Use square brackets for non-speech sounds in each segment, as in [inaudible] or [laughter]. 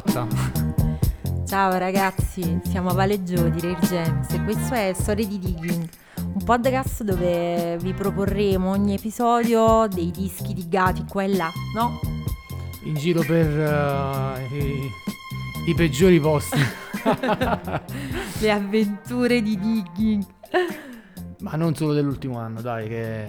fatta. Ciao ragazzi, siamo a Valeggio di Rare Gems e questo è Storie di Digging, un podcast dove vi proporremo ogni episodio dei dischi digati qua e là, no? In giro per uh, i, i peggiori posti. [laughs] Le avventure di Digging. Ma non solo dell'ultimo anno, dai, che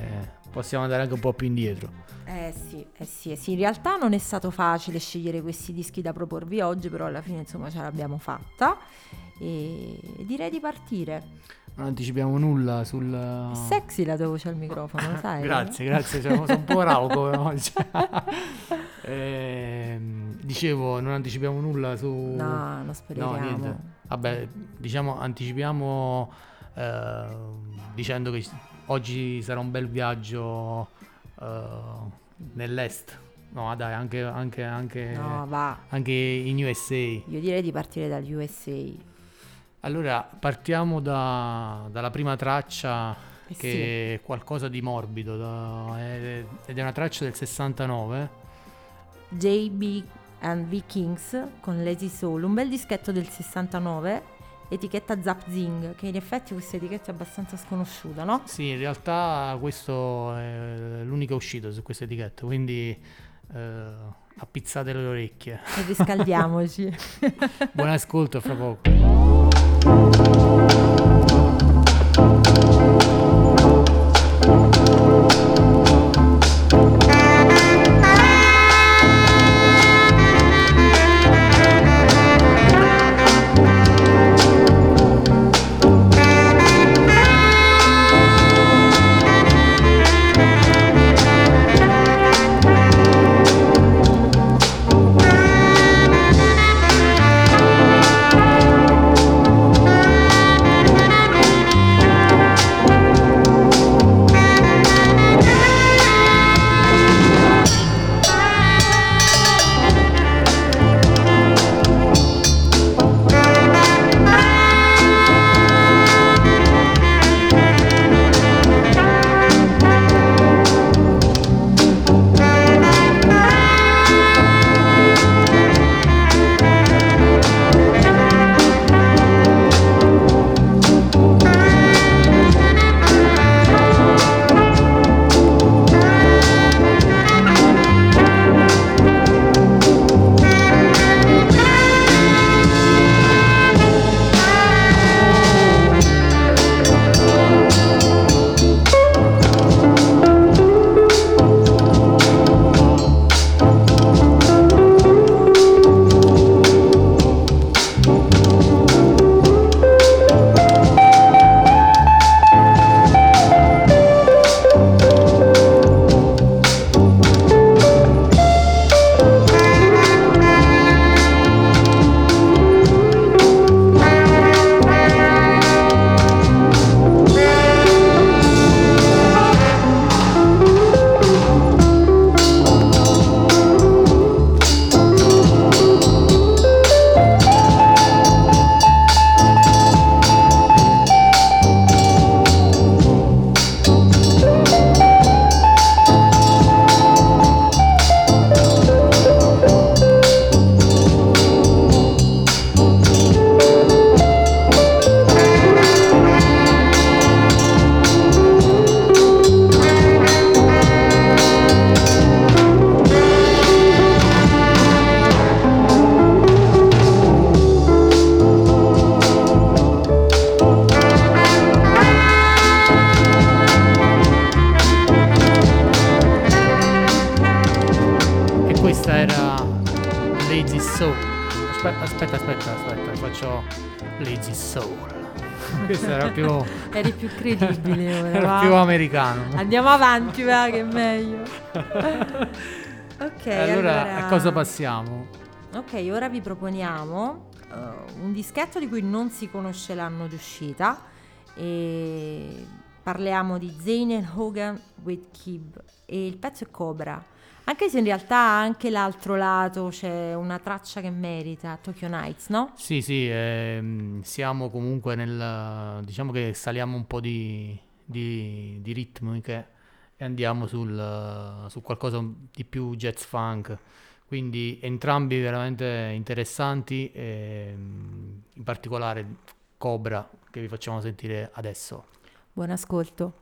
possiamo andare anche un po' più indietro. Eh sì, eh sì, eh sì, in realtà non è stato facile scegliere questi dischi da proporvi oggi, però alla fine insomma ce l'abbiamo fatta e direi di partire. Non anticipiamo nulla sul... È sexy la tua voce al microfono, lo [laughs] sai? grazie, grazie, cioè, sono un po' rauco [laughs] oggi. [laughs] eh, dicevo, non anticipiamo nulla su... No, non speriamo. No, niente. Vabbè, diciamo, anticipiamo eh, dicendo che oggi sarà un bel viaggio uh, nell'est. No, dai, anche, anche, anche, no, anche in USA. Io direi di partire dagli USA. Allora, partiamo da, dalla prima traccia eh che sì. è qualcosa di morbido da, è, ed è una traccia del 69. JB and V Kings con Lazy Soul, un bel dischetto del 69 etichetta Zap Zing, che in effetti questa etichetta è abbastanza sconosciuta, no? Sì, in realtà questo è l'unico uscito su questa etichetta, quindi eh, appizzate le orecchie. E riscaldiamoci. [laughs] Buon ascolto fra poco. Avanti, va, che è meglio. [laughs] ok, allora, allora, a cosa passiamo? Ok, ora vi proponiamo uh, un dischetto di cui non si conosce l'anno di uscita e parliamo di Zayn Hogan with Kib e il pezzo è Cobra. Anche se in realtà anche l'altro lato c'è una traccia che merita, Tokyo Nights, no? Sì, sì, ehm, siamo comunque nel... diciamo che saliamo un po' di, di, di ritmiche e andiamo sul, su qualcosa di più jazz funk, quindi entrambi veramente interessanti, e, in particolare Cobra che vi facciamo sentire adesso. Buon ascolto.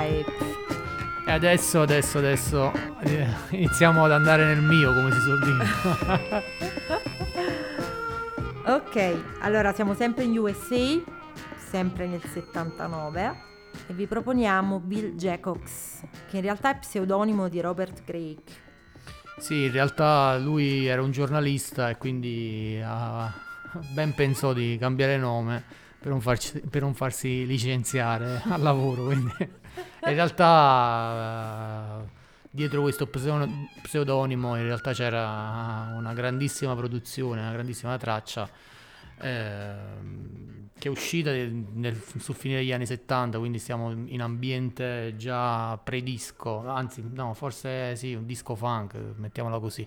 Kype. E adesso, adesso, adesso eh, iniziamo ad andare nel mio, come si suol dire. [laughs] ok, allora siamo sempre in USA, sempre nel 79 e vi proponiamo Bill Jacobs, che in realtà è pseudonimo di Robert Craig. Sì, in realtà lui era un giornalista e quindi ha ben pensò di cambiare nome per non, farci, per non farsi licenziare al lavoro. Quindi in realtà uh, dietro questo pseudonimo in realtà c'era una grandissima produzione, una grandissima traccia. Eh, che è uscita nel, sul fine degli anni 70, quindi siamo in ambiente già pre-disco, anzi no, forse sì, un disco funk, mettiamola così.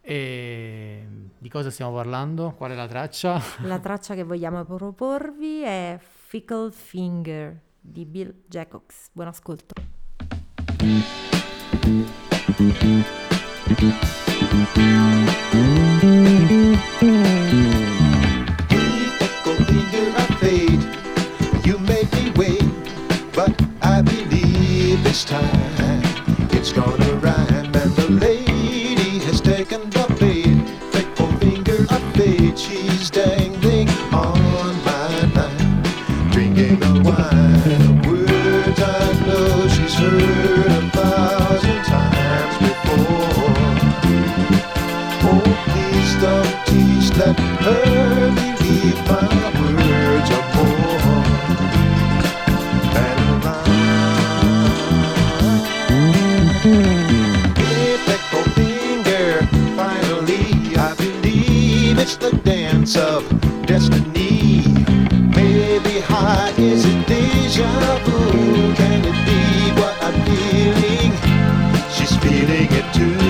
E di cosa stiamo parlando? Qual è la traccia? La traccia che vogliamo proporvi è Fickle Finger di Bill Jacobs. Buon ascolto. It's gonna sense of destiny. Maybe high is it deja vu? Can it be what I'm feeling? She's feeling it too.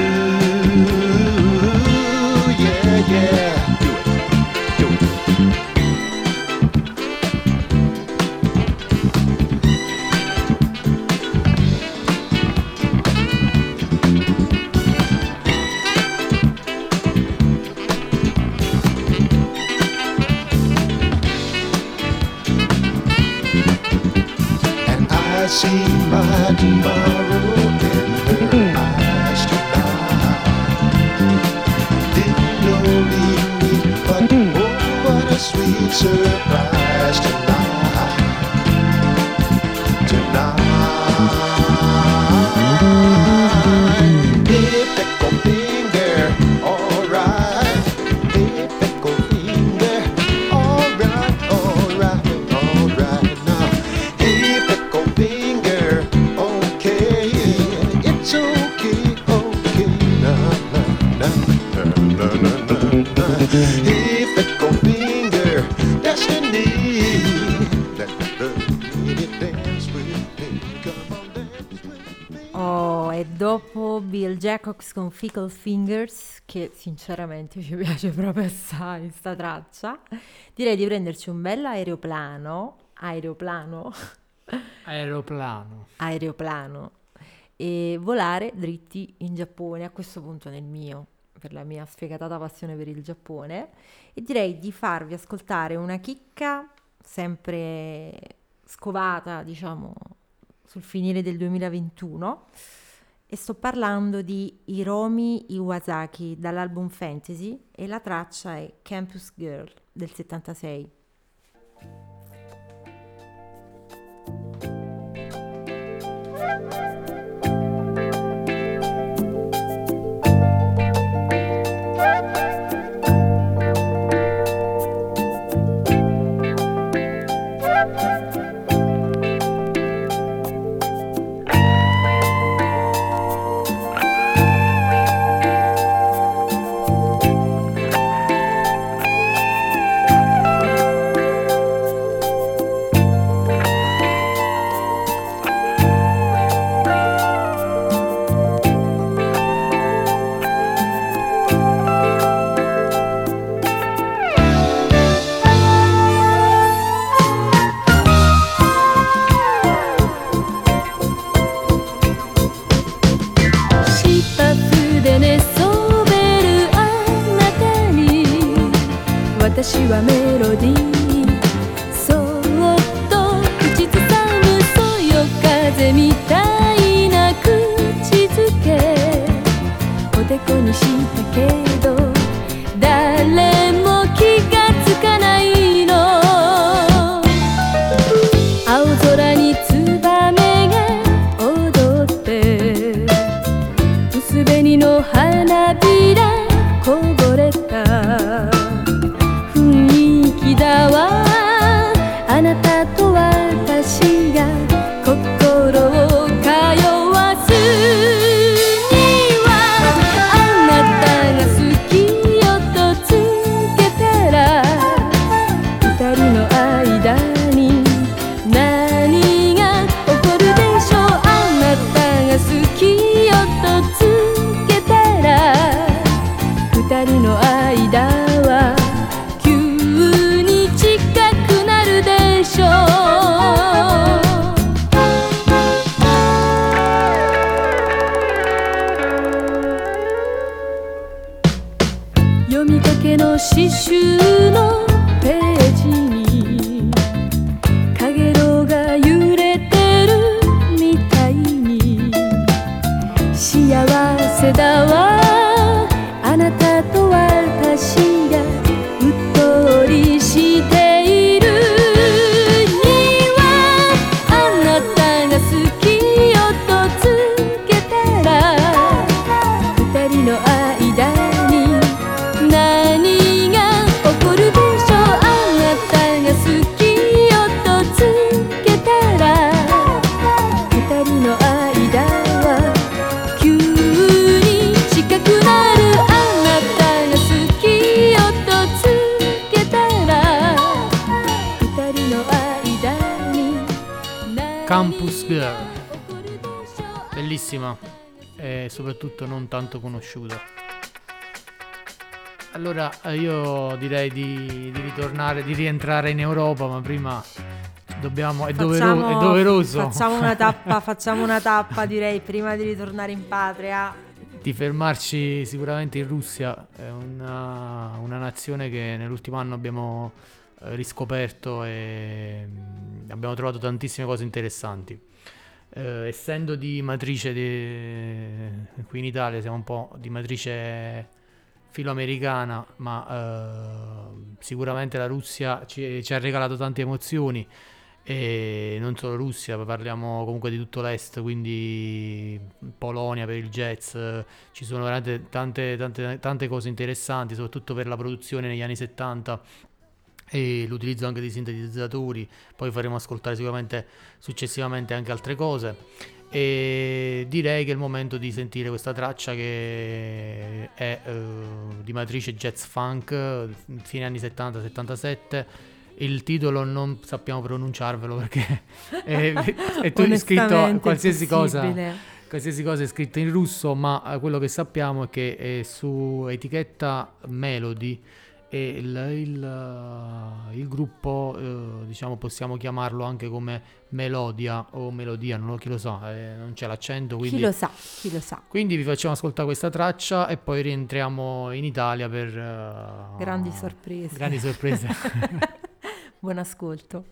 Con Fickle Fingers, che sinceramente ci [laughs] piace proprio assai sta traccia, direi di prenderci un bel aeroplano, aeroplano, Aeroplano. aeroplano, e volare dritti in Giappone, a questo punto nel mio, per la mia sfegatata passione per il Giappone, e direi di farvi ascoltare una chicca sempre scovata, diciamo, sul finire del 2021 e sto parlando di Hiromi Iwasaki dall'album Fantasy e la traccia è Campus Girl del 76. はメロディーそっと口ずさむそよ風みたいな口づけおでこにした Allora eh, io direi di, di ritornare, di rientrare in Europa, ma prima dobbiamo, è, dovero- Facciamo- è doveroso Facciamo una tappa, [laughs] facciamo una tappa direi prima di ritornare in patria. di fermarci sicuramente in Russia, è una, una nazione che nell'ultimo anno abbiamo eh, riscoperto e mm, abbiamo trovato tantissime cose interessanti. eh, essendo di matrice di- qui in Italia siamo un po' di matrice filoamericana, ma eh, sicuramente la Russia ci, ci ha regalato tante emozioni e non solo Russia, parliamo comunque di tutto l'est, quindi Polonia per il jazz, ci sono veramente tante, tante, tante cose interessanti, soprattutto per la produzione negli anni 70 e l'utilizzo anche di sintetizzatori, poi faremo ascoltare sicuramente successivamente anche altre cose e direi che è il momento di sentire questa traccia che è eh, di matrice jazz funk, fine anni 70-77. Il titolo non sappiamo pronunciarvelo perché è, [laughs] è tu- scritto qualsiasi cosa, qualsiasi cosa è scritto in russo, ma eh, quello che sappiamo è che è su etichetta Melody e il, il, il gruppo, eh, diciamo, possiamo chiamarlo anche come Melodia o Melodia, non lo, chi lo sa, eh, non c'è l'accento, quindi... Chi lo sa, chi lo sa. Quindi vi facciamo ascoltare questa traccia e poi rientriamo in Italia per... eh, Grandi sorprese. Grandi sorprese. [laughs] Buon ascolto.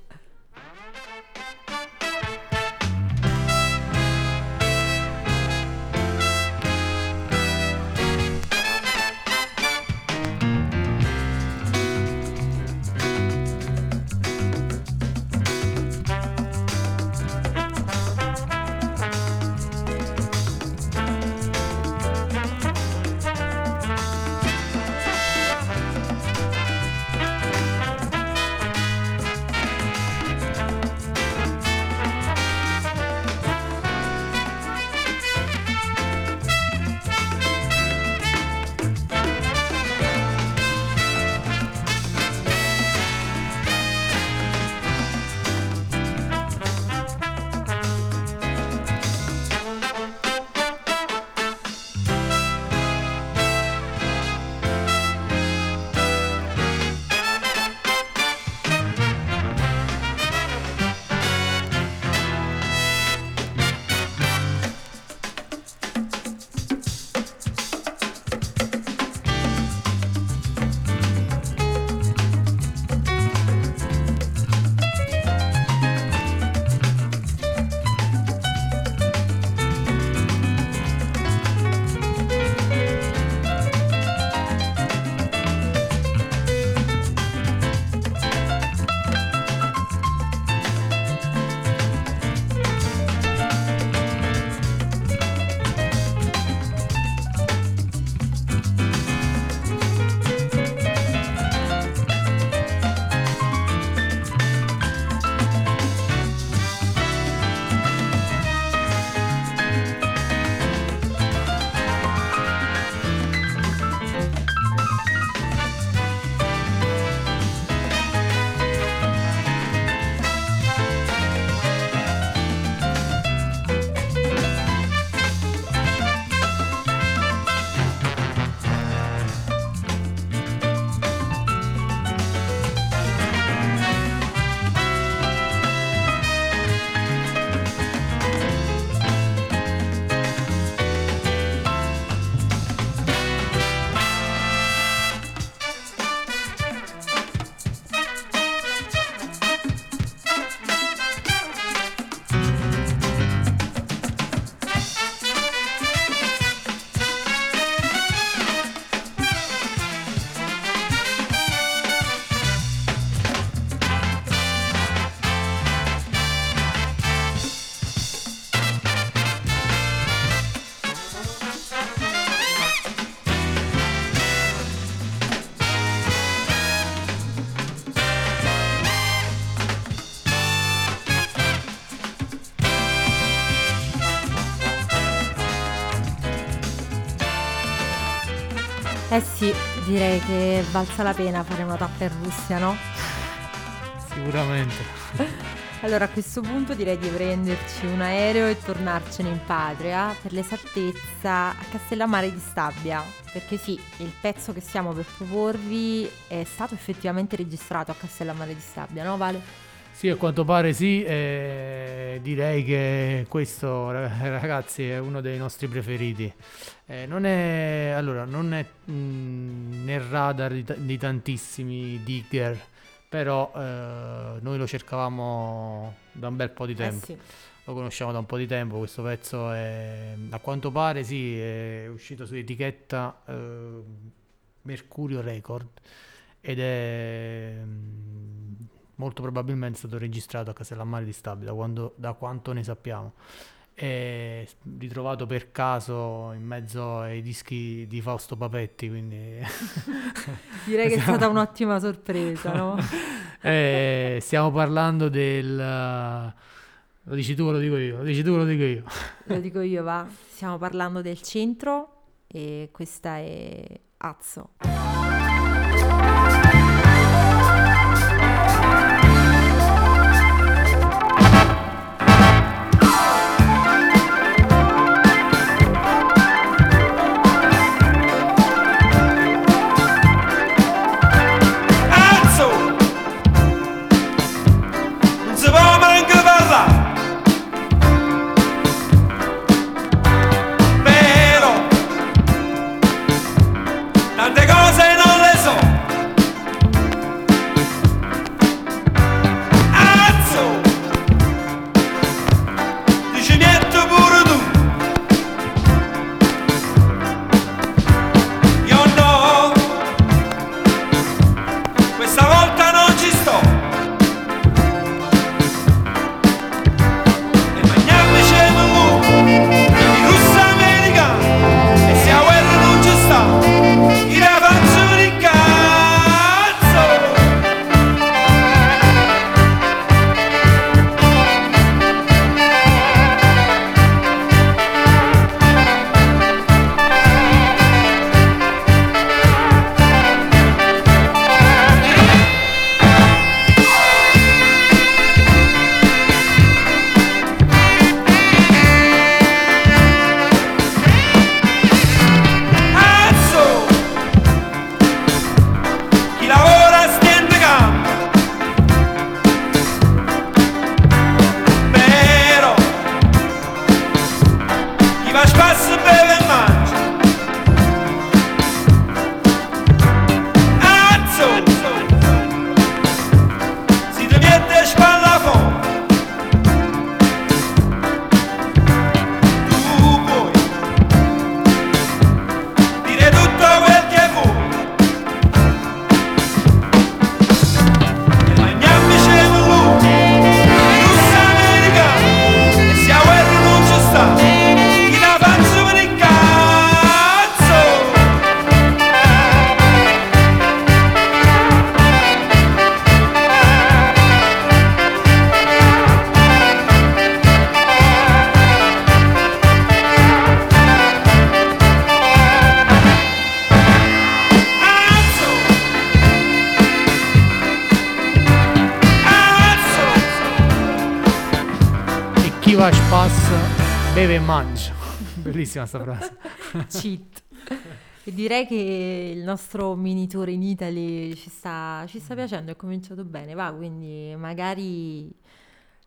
Direi che valsa la pena fare una tappa in Russia, no? Sicuramente. [laughs] Allora a questo punto direi di prenderci un aereo e tornarcene in patria, per l'esattezza a Castellammare di Stabia, perché sì, il pezzo che stiamo per proporvi è stato effettivamente registrato a Castellammare di Stabia, no Vale? Sì, a quanto pare sì, e direi che questo, ra- ragazzi, è uno dei nostri preferiti. Eh, non è, allora, non è mm, nel radar di, ta- di tantissimi digger, però eh, noi lo cercavamo da un bel po' di tempo. Eh sì. lo conosciamo da un po' di tempo, questo pezzo è, a quanto pare sì, è uscito su etichetta eh, Mercurio Record ed è mm, molto probabilmente stato registrato a Castellammare di Stabia, da, quando- da quanto ne sappiamo. È ritrovato per caso in mezzo ai dischi di Fausto Papetti, quindi [laughs] Direi che è stata un'ottima sorpresa, no? [laughs] Eh, stiamo parlando del... Lo dici tu o lo dico io? Lo dici tu o lo dico io? Lo dico io, va. Stiamo parlando del centro e questa è. Azzo! Beve e mangia. [laughs] Bellissima sta frase. Cheat. E direi che il nostro mini tour in Italy ci sta, ci sta piacendo, è cominciato bene, va, quindi magari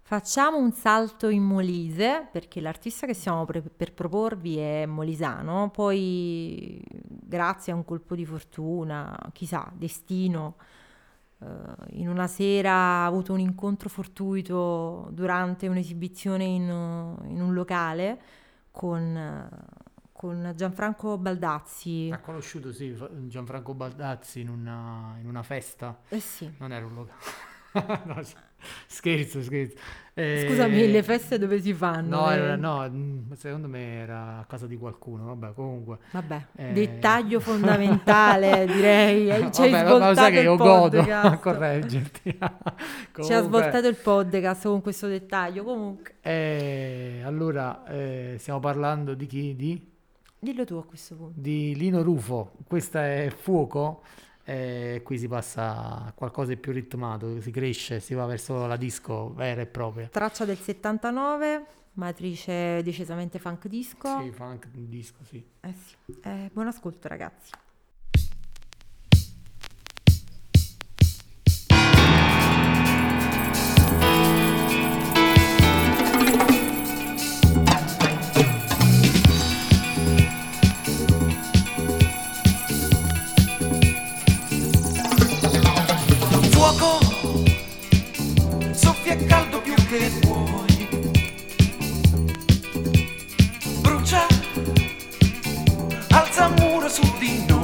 facciamo un salto in Molise, perché l'artista che stiamo pre- per proporvi è molisano, poi grazie a un colpo di fortuna, chissà, destino, in una sera ha avuto un incontro fortuito durante un'esibizione in, in un locale con, eh, con Gianfranco Baldazzi. Ha conosciuto, sì, Gianfranco Baldazzi in una, in una festa. Eh sì. Non era un locale. [laughs] no, sì. [laughs] Scherzo, scherzo. Eh, Scusami, le feste dove si fanno? No, Eh, no, mm, secondo me era a casa di qualcuno. Vabbè, comunque. Vabbè, Eh. dettaglio [laughs] fondamentale, direi. Ci Vabbè, ma- lo sai che il io godo a [laughs] correggerti. Ci ha Comunque, svoltato il podcast con questo dettaglio. Comunque, eh, allora, eh, stiamo parlando di chi? Di? dillo tu a questo punto. di Lino Rufo. Questa è Fuoco. E qui si passa a qualcosa di più ritmato, si cresce, si va verso la disco vera e propria. Traccia del 79, matrice decisamente funk disco. Sì, funk disco, sì. Eh sì. Eh, buon ascolto, ragazzi. che vuoi. Brucia, alza un muro su di noi.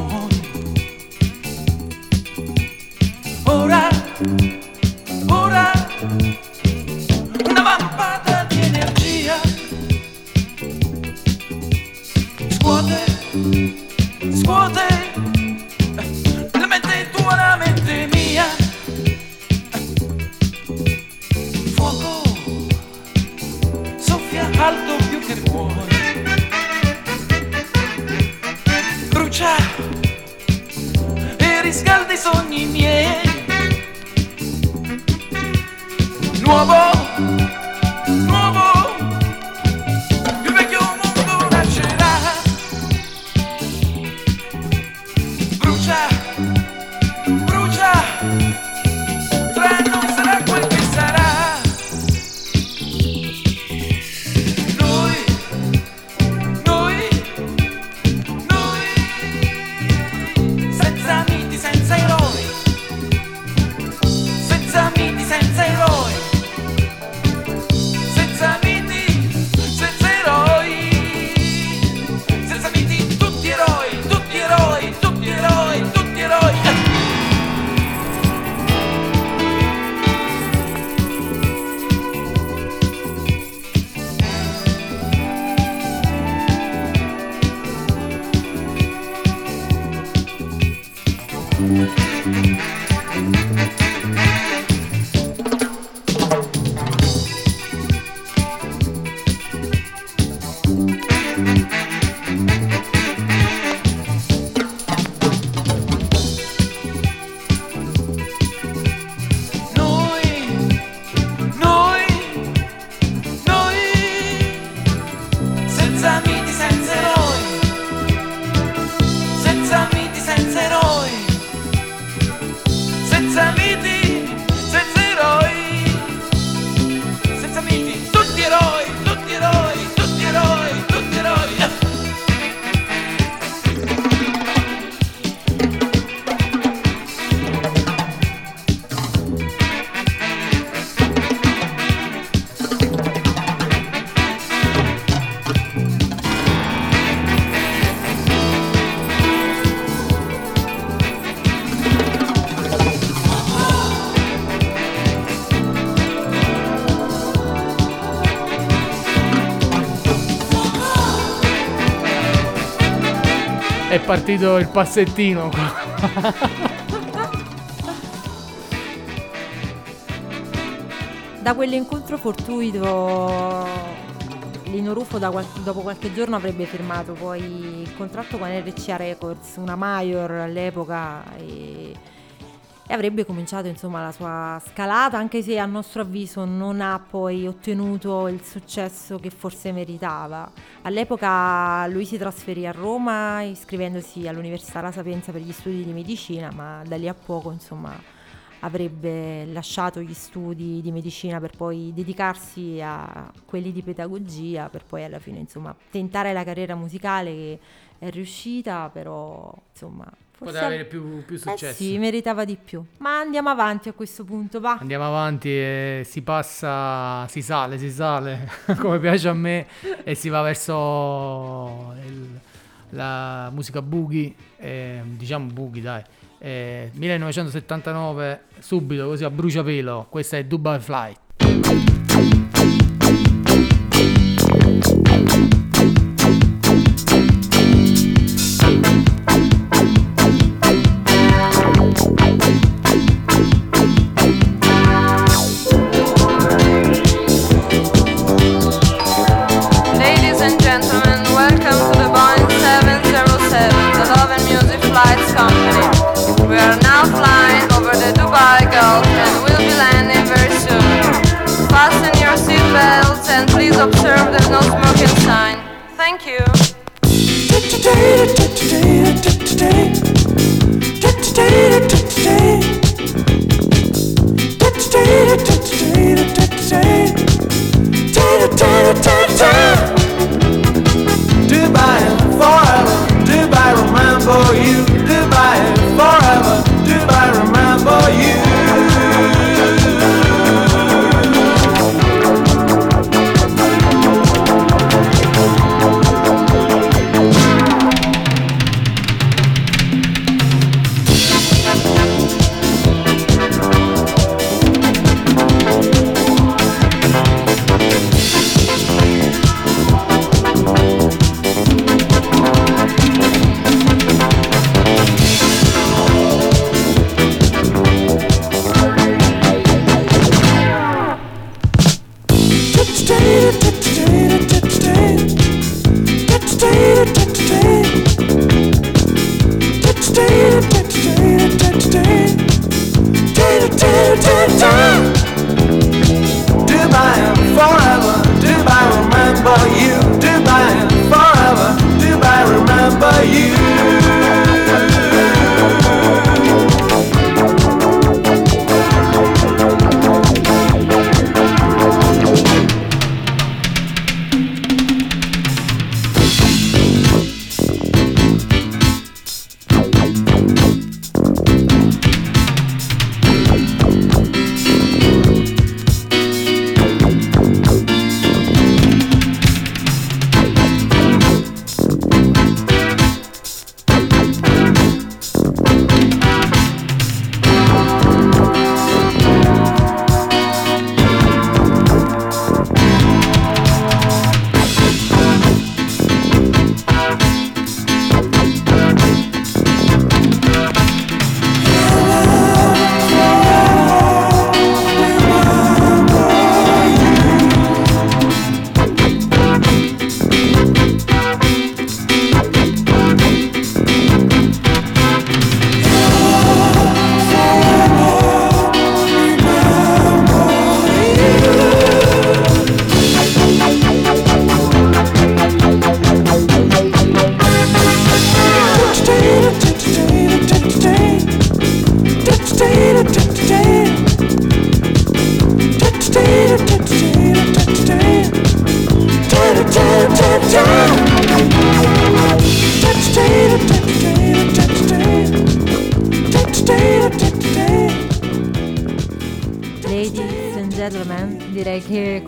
Partito il passettino. Da quell'incontro fortuito Lino Ruffo qual- dopo qualche giorno avrebbe firmato poi il contratto con RCA Records, una major all'epoca e, avrebbe cominciato insomma la sua scalata anche se a nostro avviso non ha poi ottenuto il successo che forse meritava. All'epoca lui si trasferì a Roma iscrivendosi all'Università La Sapienza per gli studi di medicina ma da lì a poco insomma avrebbe lasciato gli studi di medicina per poi dedicarsi a quelli di pedagogia, per poi alla fine insomma tentare la carriera musicale che è riuscita, però insomma forse Poteva avere più, più eh successo. sì, meritava di più. Ma andiamo avanti a questo punto, va. Andiamo avanti e si passa, si sale, si sale, [laughs] come piace a me, e si va verso il- la musica boogie, eh, diciamo boogie dai, eh, 1979, subito così a bruciapelo, questa è Dubai Flight.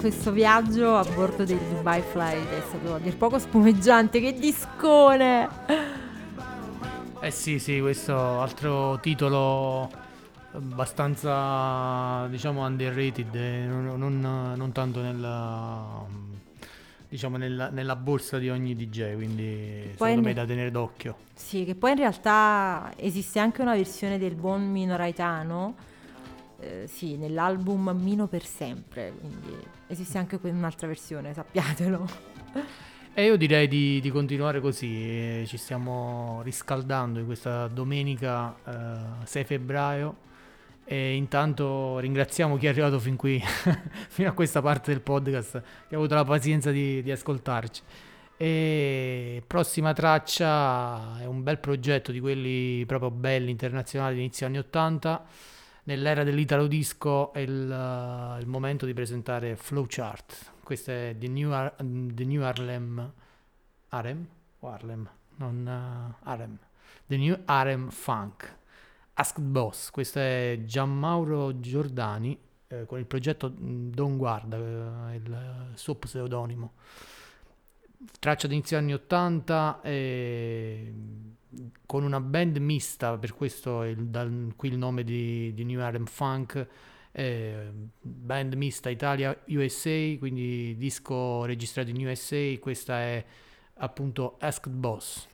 Questo viaggio a bordo del Dubai Flight è stato a dir poco spumeggiante, che discone! Eh sì, sì, questo altro titolo abbastanza, diciamo, underrated, eh, non, non- non tanto nella, diciamo, nella, nella borsa di ogni DJ, quindi secondo me è da tenere d'occhio. Sì, che poi in realtà esiste anche una versione del buon Mino Raitano, eh, sì, nell'album Mino per sempre, quindi esiste anche un'altra versione, sappiatelo. E io direi di, di continuare così, eh, ci stiamo riscaldando in questa domenica eh, 6 febbraio e intanto ringraziamo chi è arrivato fin qui, [laughs] fino a questa parte del podcast, che ha avuto la pazienza di, di ascoltarci. E prossima traccia è un bel progetto di quelli proprio belli internazionali di inizio anni 80. Nell'era dell'Italo Disco è il, eh, il momento di presentare Flowchart. Questo è The New, Har- The New Harlem. Harem? O Harlem? Non eh, Harem. The New Harem Funk. Ask Boss. Questo è Gianmauro Giordani eh, con il progetto mm, Don Guarda, eh, il suo pseudonimo. Traccia di inizio anni 80 e con una band mista, per questo il- dal- qui il nome di, di New Harlem Funk, eh, band mista Italia-USA, quindi disco registrato in USA, questa è appunto Asked Boss.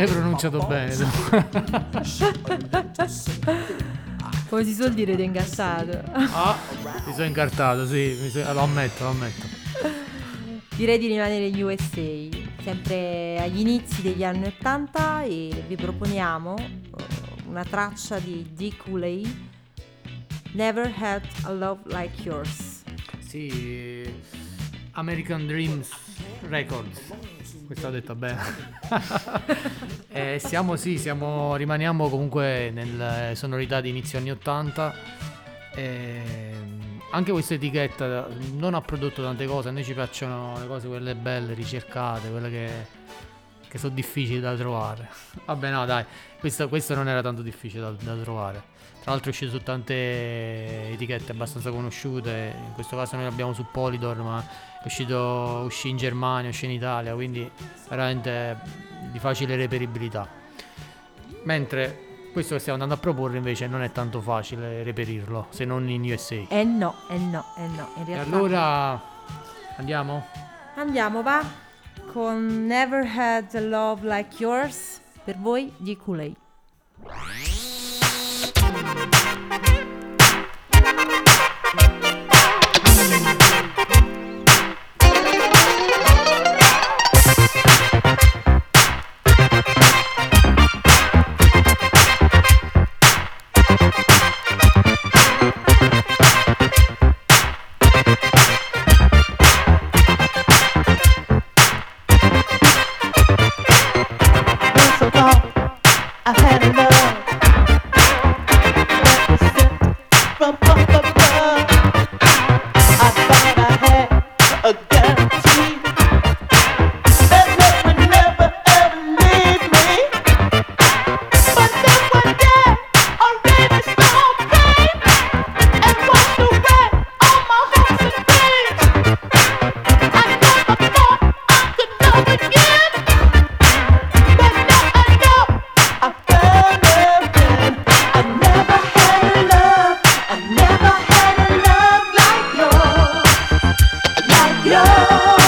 L'hai pronunciato bene? [laughs] Come si suol dire, ed è ingassato. Ah, mi sono incartato, sì, so- lo ammetto, lo ammetto. Direi di rimanere in USA, sempre agli inizi degli anni 80 e vi proponiamo eh, una traccia di Dick Cooley, Never Had a Love Like Yours. Sì, American Dreams Records. Questa l'ho detta bene. [laughs] Eh, siamo, sì, siamo, rimaniamo comunque nelle sonorità di inizio anni 80. Ehm, anche questa etichetta non ha prodotto tante cose, a noi ci piacciono le cose quelle belle, ricercate, quelle che, che sono difficili da trovare. [laughs] Vabbè no dai, questo, questo non era tanto difficile da, da trovare. Tra l'altro è uscito su tante etichette abbastanza conosciute, in questo caso noi l'abbiamo su Polydor, ma uscito uscì in Germania, uscì in Italia, quindi veramente di facile reperibilità. Mentre questo che stiamo andando a proporre invece non è tanto facile reperirlo, se non in USA. Eh no, eh no, eh no, in E allora andiamo? Andiamo, va, con Never Had a Love Like Yours, per voi di Kool-Aid. Like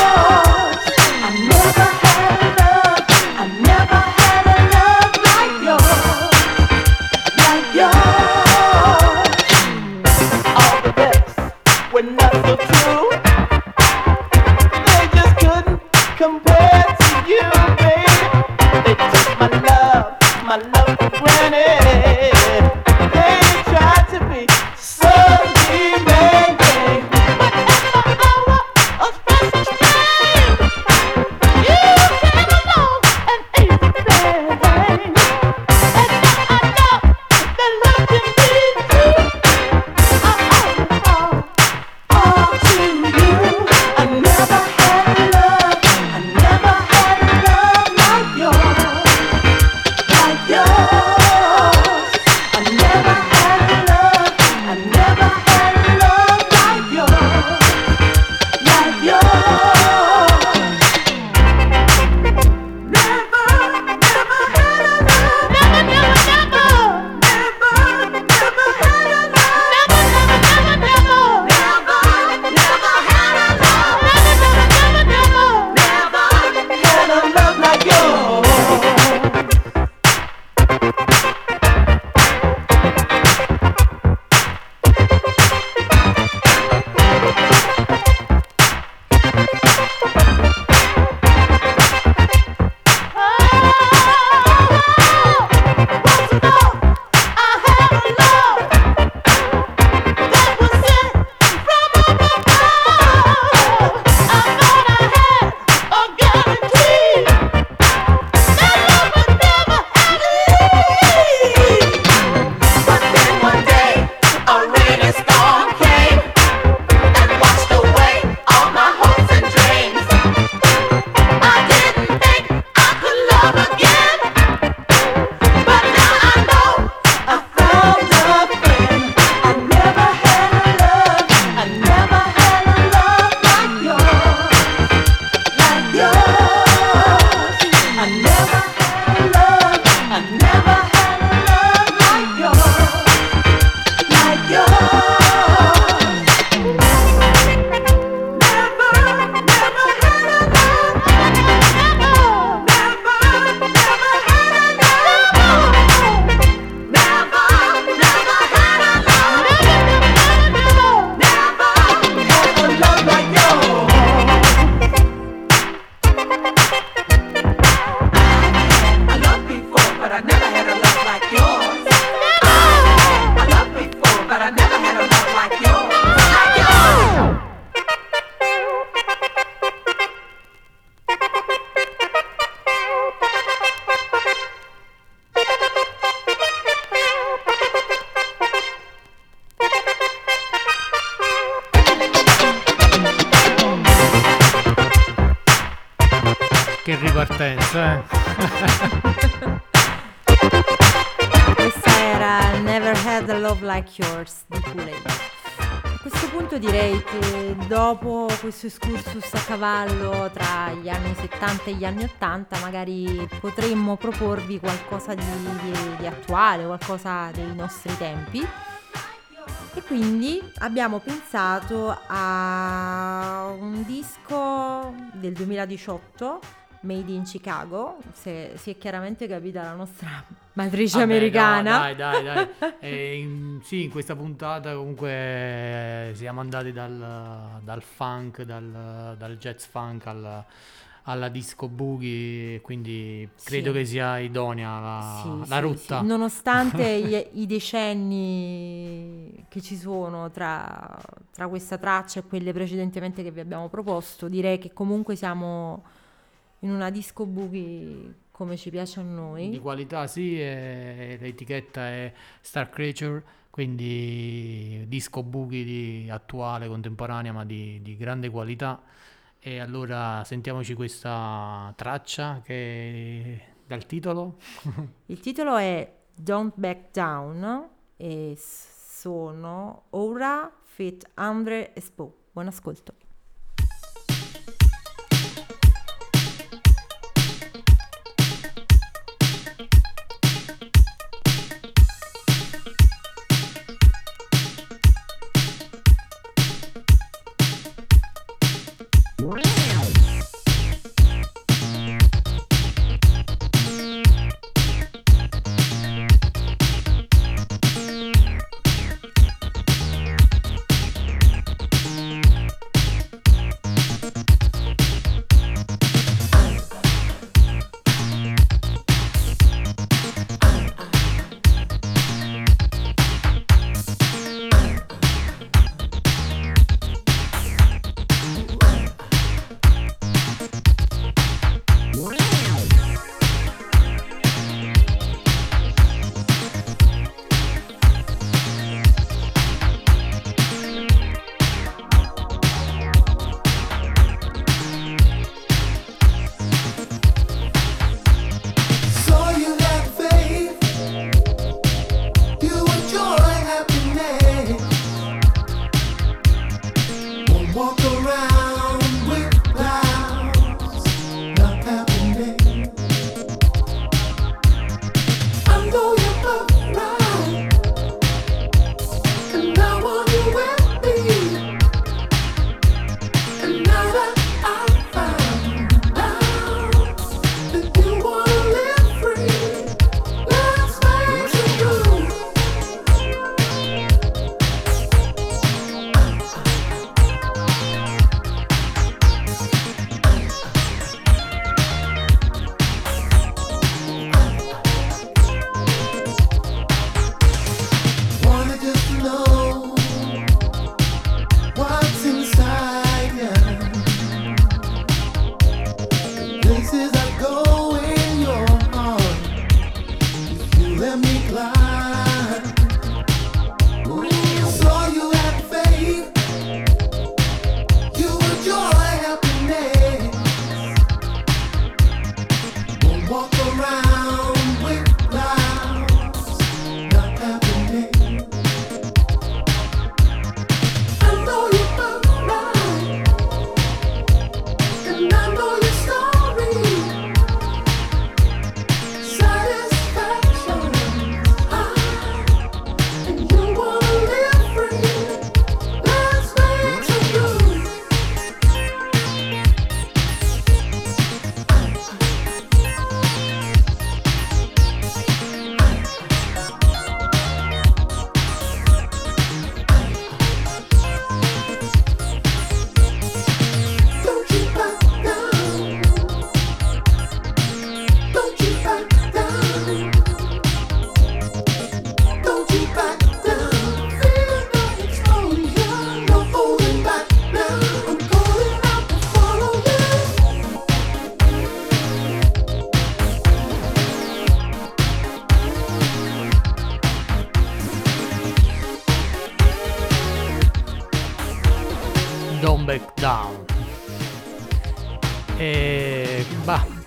punto direi che dopo questo excursus a cavallo tra gli anni 70 e gli anni 80 magari potremmo proporvi qualcosa di, di- di attuale, qualcosa dei nostri tempi. E quindi abbiamo pensato a un disco del 2018 Made in Chicago, se si è chiaramente capita la nostra matrice Vabbè, no, americana. dai, dai, dai. [laughs] E in- sì, in questa puntata comunque eh, siamo andati dal, dal funk, dal, dal jazz funk al- alla disco boogie, quindi credo Sì. che sia idonea la, Sì, la sì, rotta. Nonostante [laughs] i, i decenni che ci sono tra, tra questa traccia e quelle precedentemente che vi abbiamo proposto, direi che comunque siamo in una disco boogie come ci piace a Di noi. qualità sì, e l'etichetta è Star Creature, quindi disco boogie di attuale, contemporanea, ma di, di grande qualità. E allora sentiamoci questa traccia che dal titolo. [laughs] Il titolo è Don't Back Down e sono Ora Fit Andre Espo. Buon ascolto.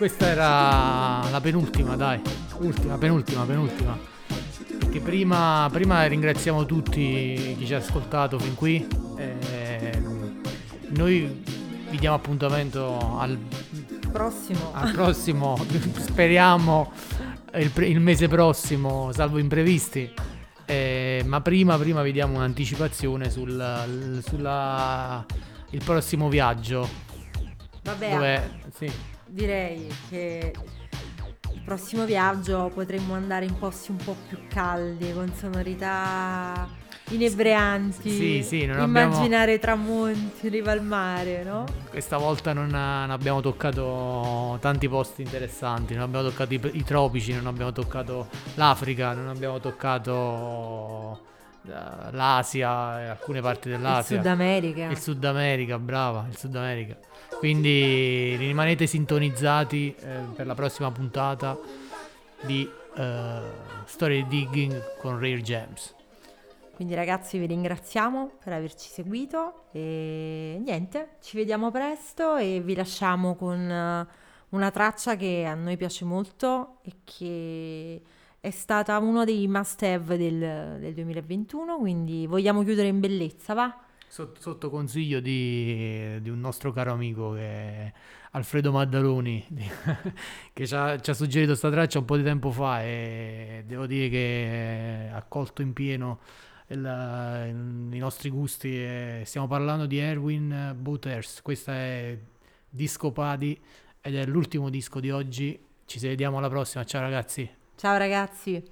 Questa era la penultima, dai. Ultima, penultima, penultima. Perché prima, prima ringraziamo tutti chi ci ha ascoltato fin qui. e noi vi diamo appuntamento al, Prossimo. al prossimo, [laughs] speriamo il, pre- il mese prossimo, salvo imprevisti. Eh, ma prima, prima vi diamo un'anticipazione sul sulla- il prossimo viaggio. Vabbè, Dove, sì, direi che il prossimo viaggio potremmo andare in posti un po' più caldi, con sonorità inebrianti. Sì, sì, non abbiamo- immaginare tramonti in riva al mare, no? Questa volta non, non abbiamo toccato tanti posti interessanti, non abbiamo toccato i, i tropici, non abbiamo toccato l'Africa, non abbiamo toccato eh, l'Asia e alcune parti Il dell'Asia. Sud America. Il Sud America, brava, il Sud America. Quindi rimanete sintonizzati eh, per la prossima puntata di eh, Story Digging con Rare Gems. Quindi ragazzi vi ringraziamo per averci seguito e niente, ci vediamo presto e vi lasciamo con eh, una traccia che a noi piace molto e che è stata uno dei must have del, del 2021, quindi vogliamo chiudere in bellezza, va? Sotto, sotto consiglio di, di un nostro caro amico che Alfredo Maddaloni, [laughs] che ci ha, ci ha suggerito questa traccia un po' di tempo fa e devo dire che ha colto in pieno il- i nostri gusti. stiamo parlando di Erwin Butters, questa è Disco Padi ed è l'ultimo disco di oggi. Ci vediamo alla prossima, ciao ragazzi. Ciao ragazzi!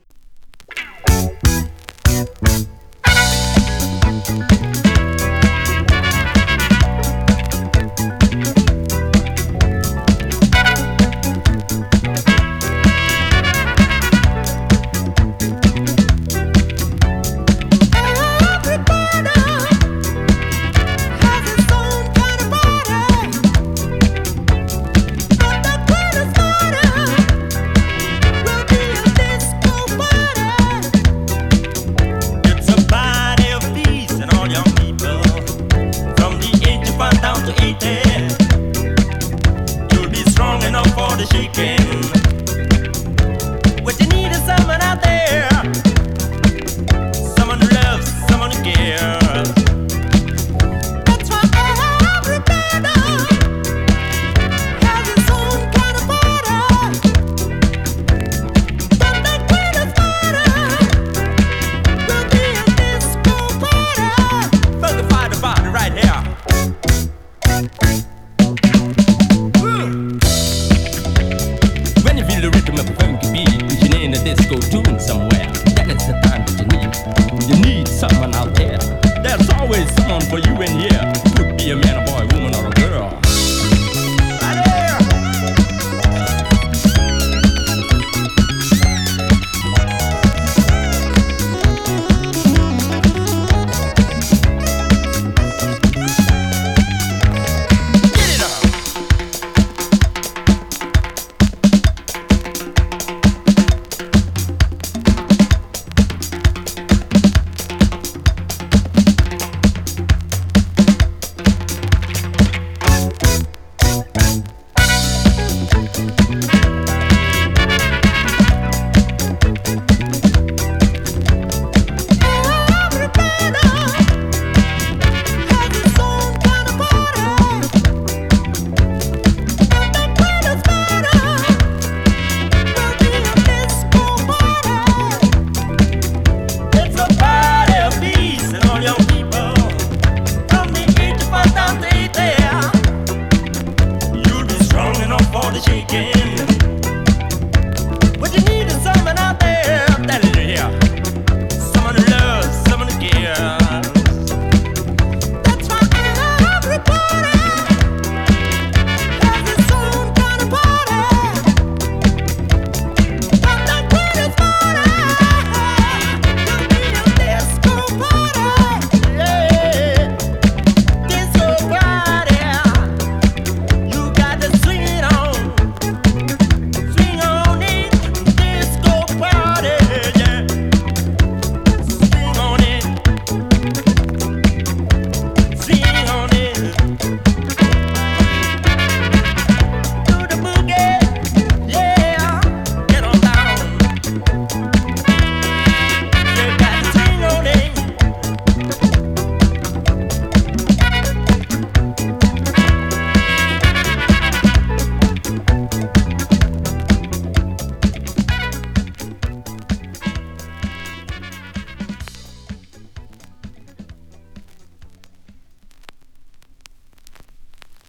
It's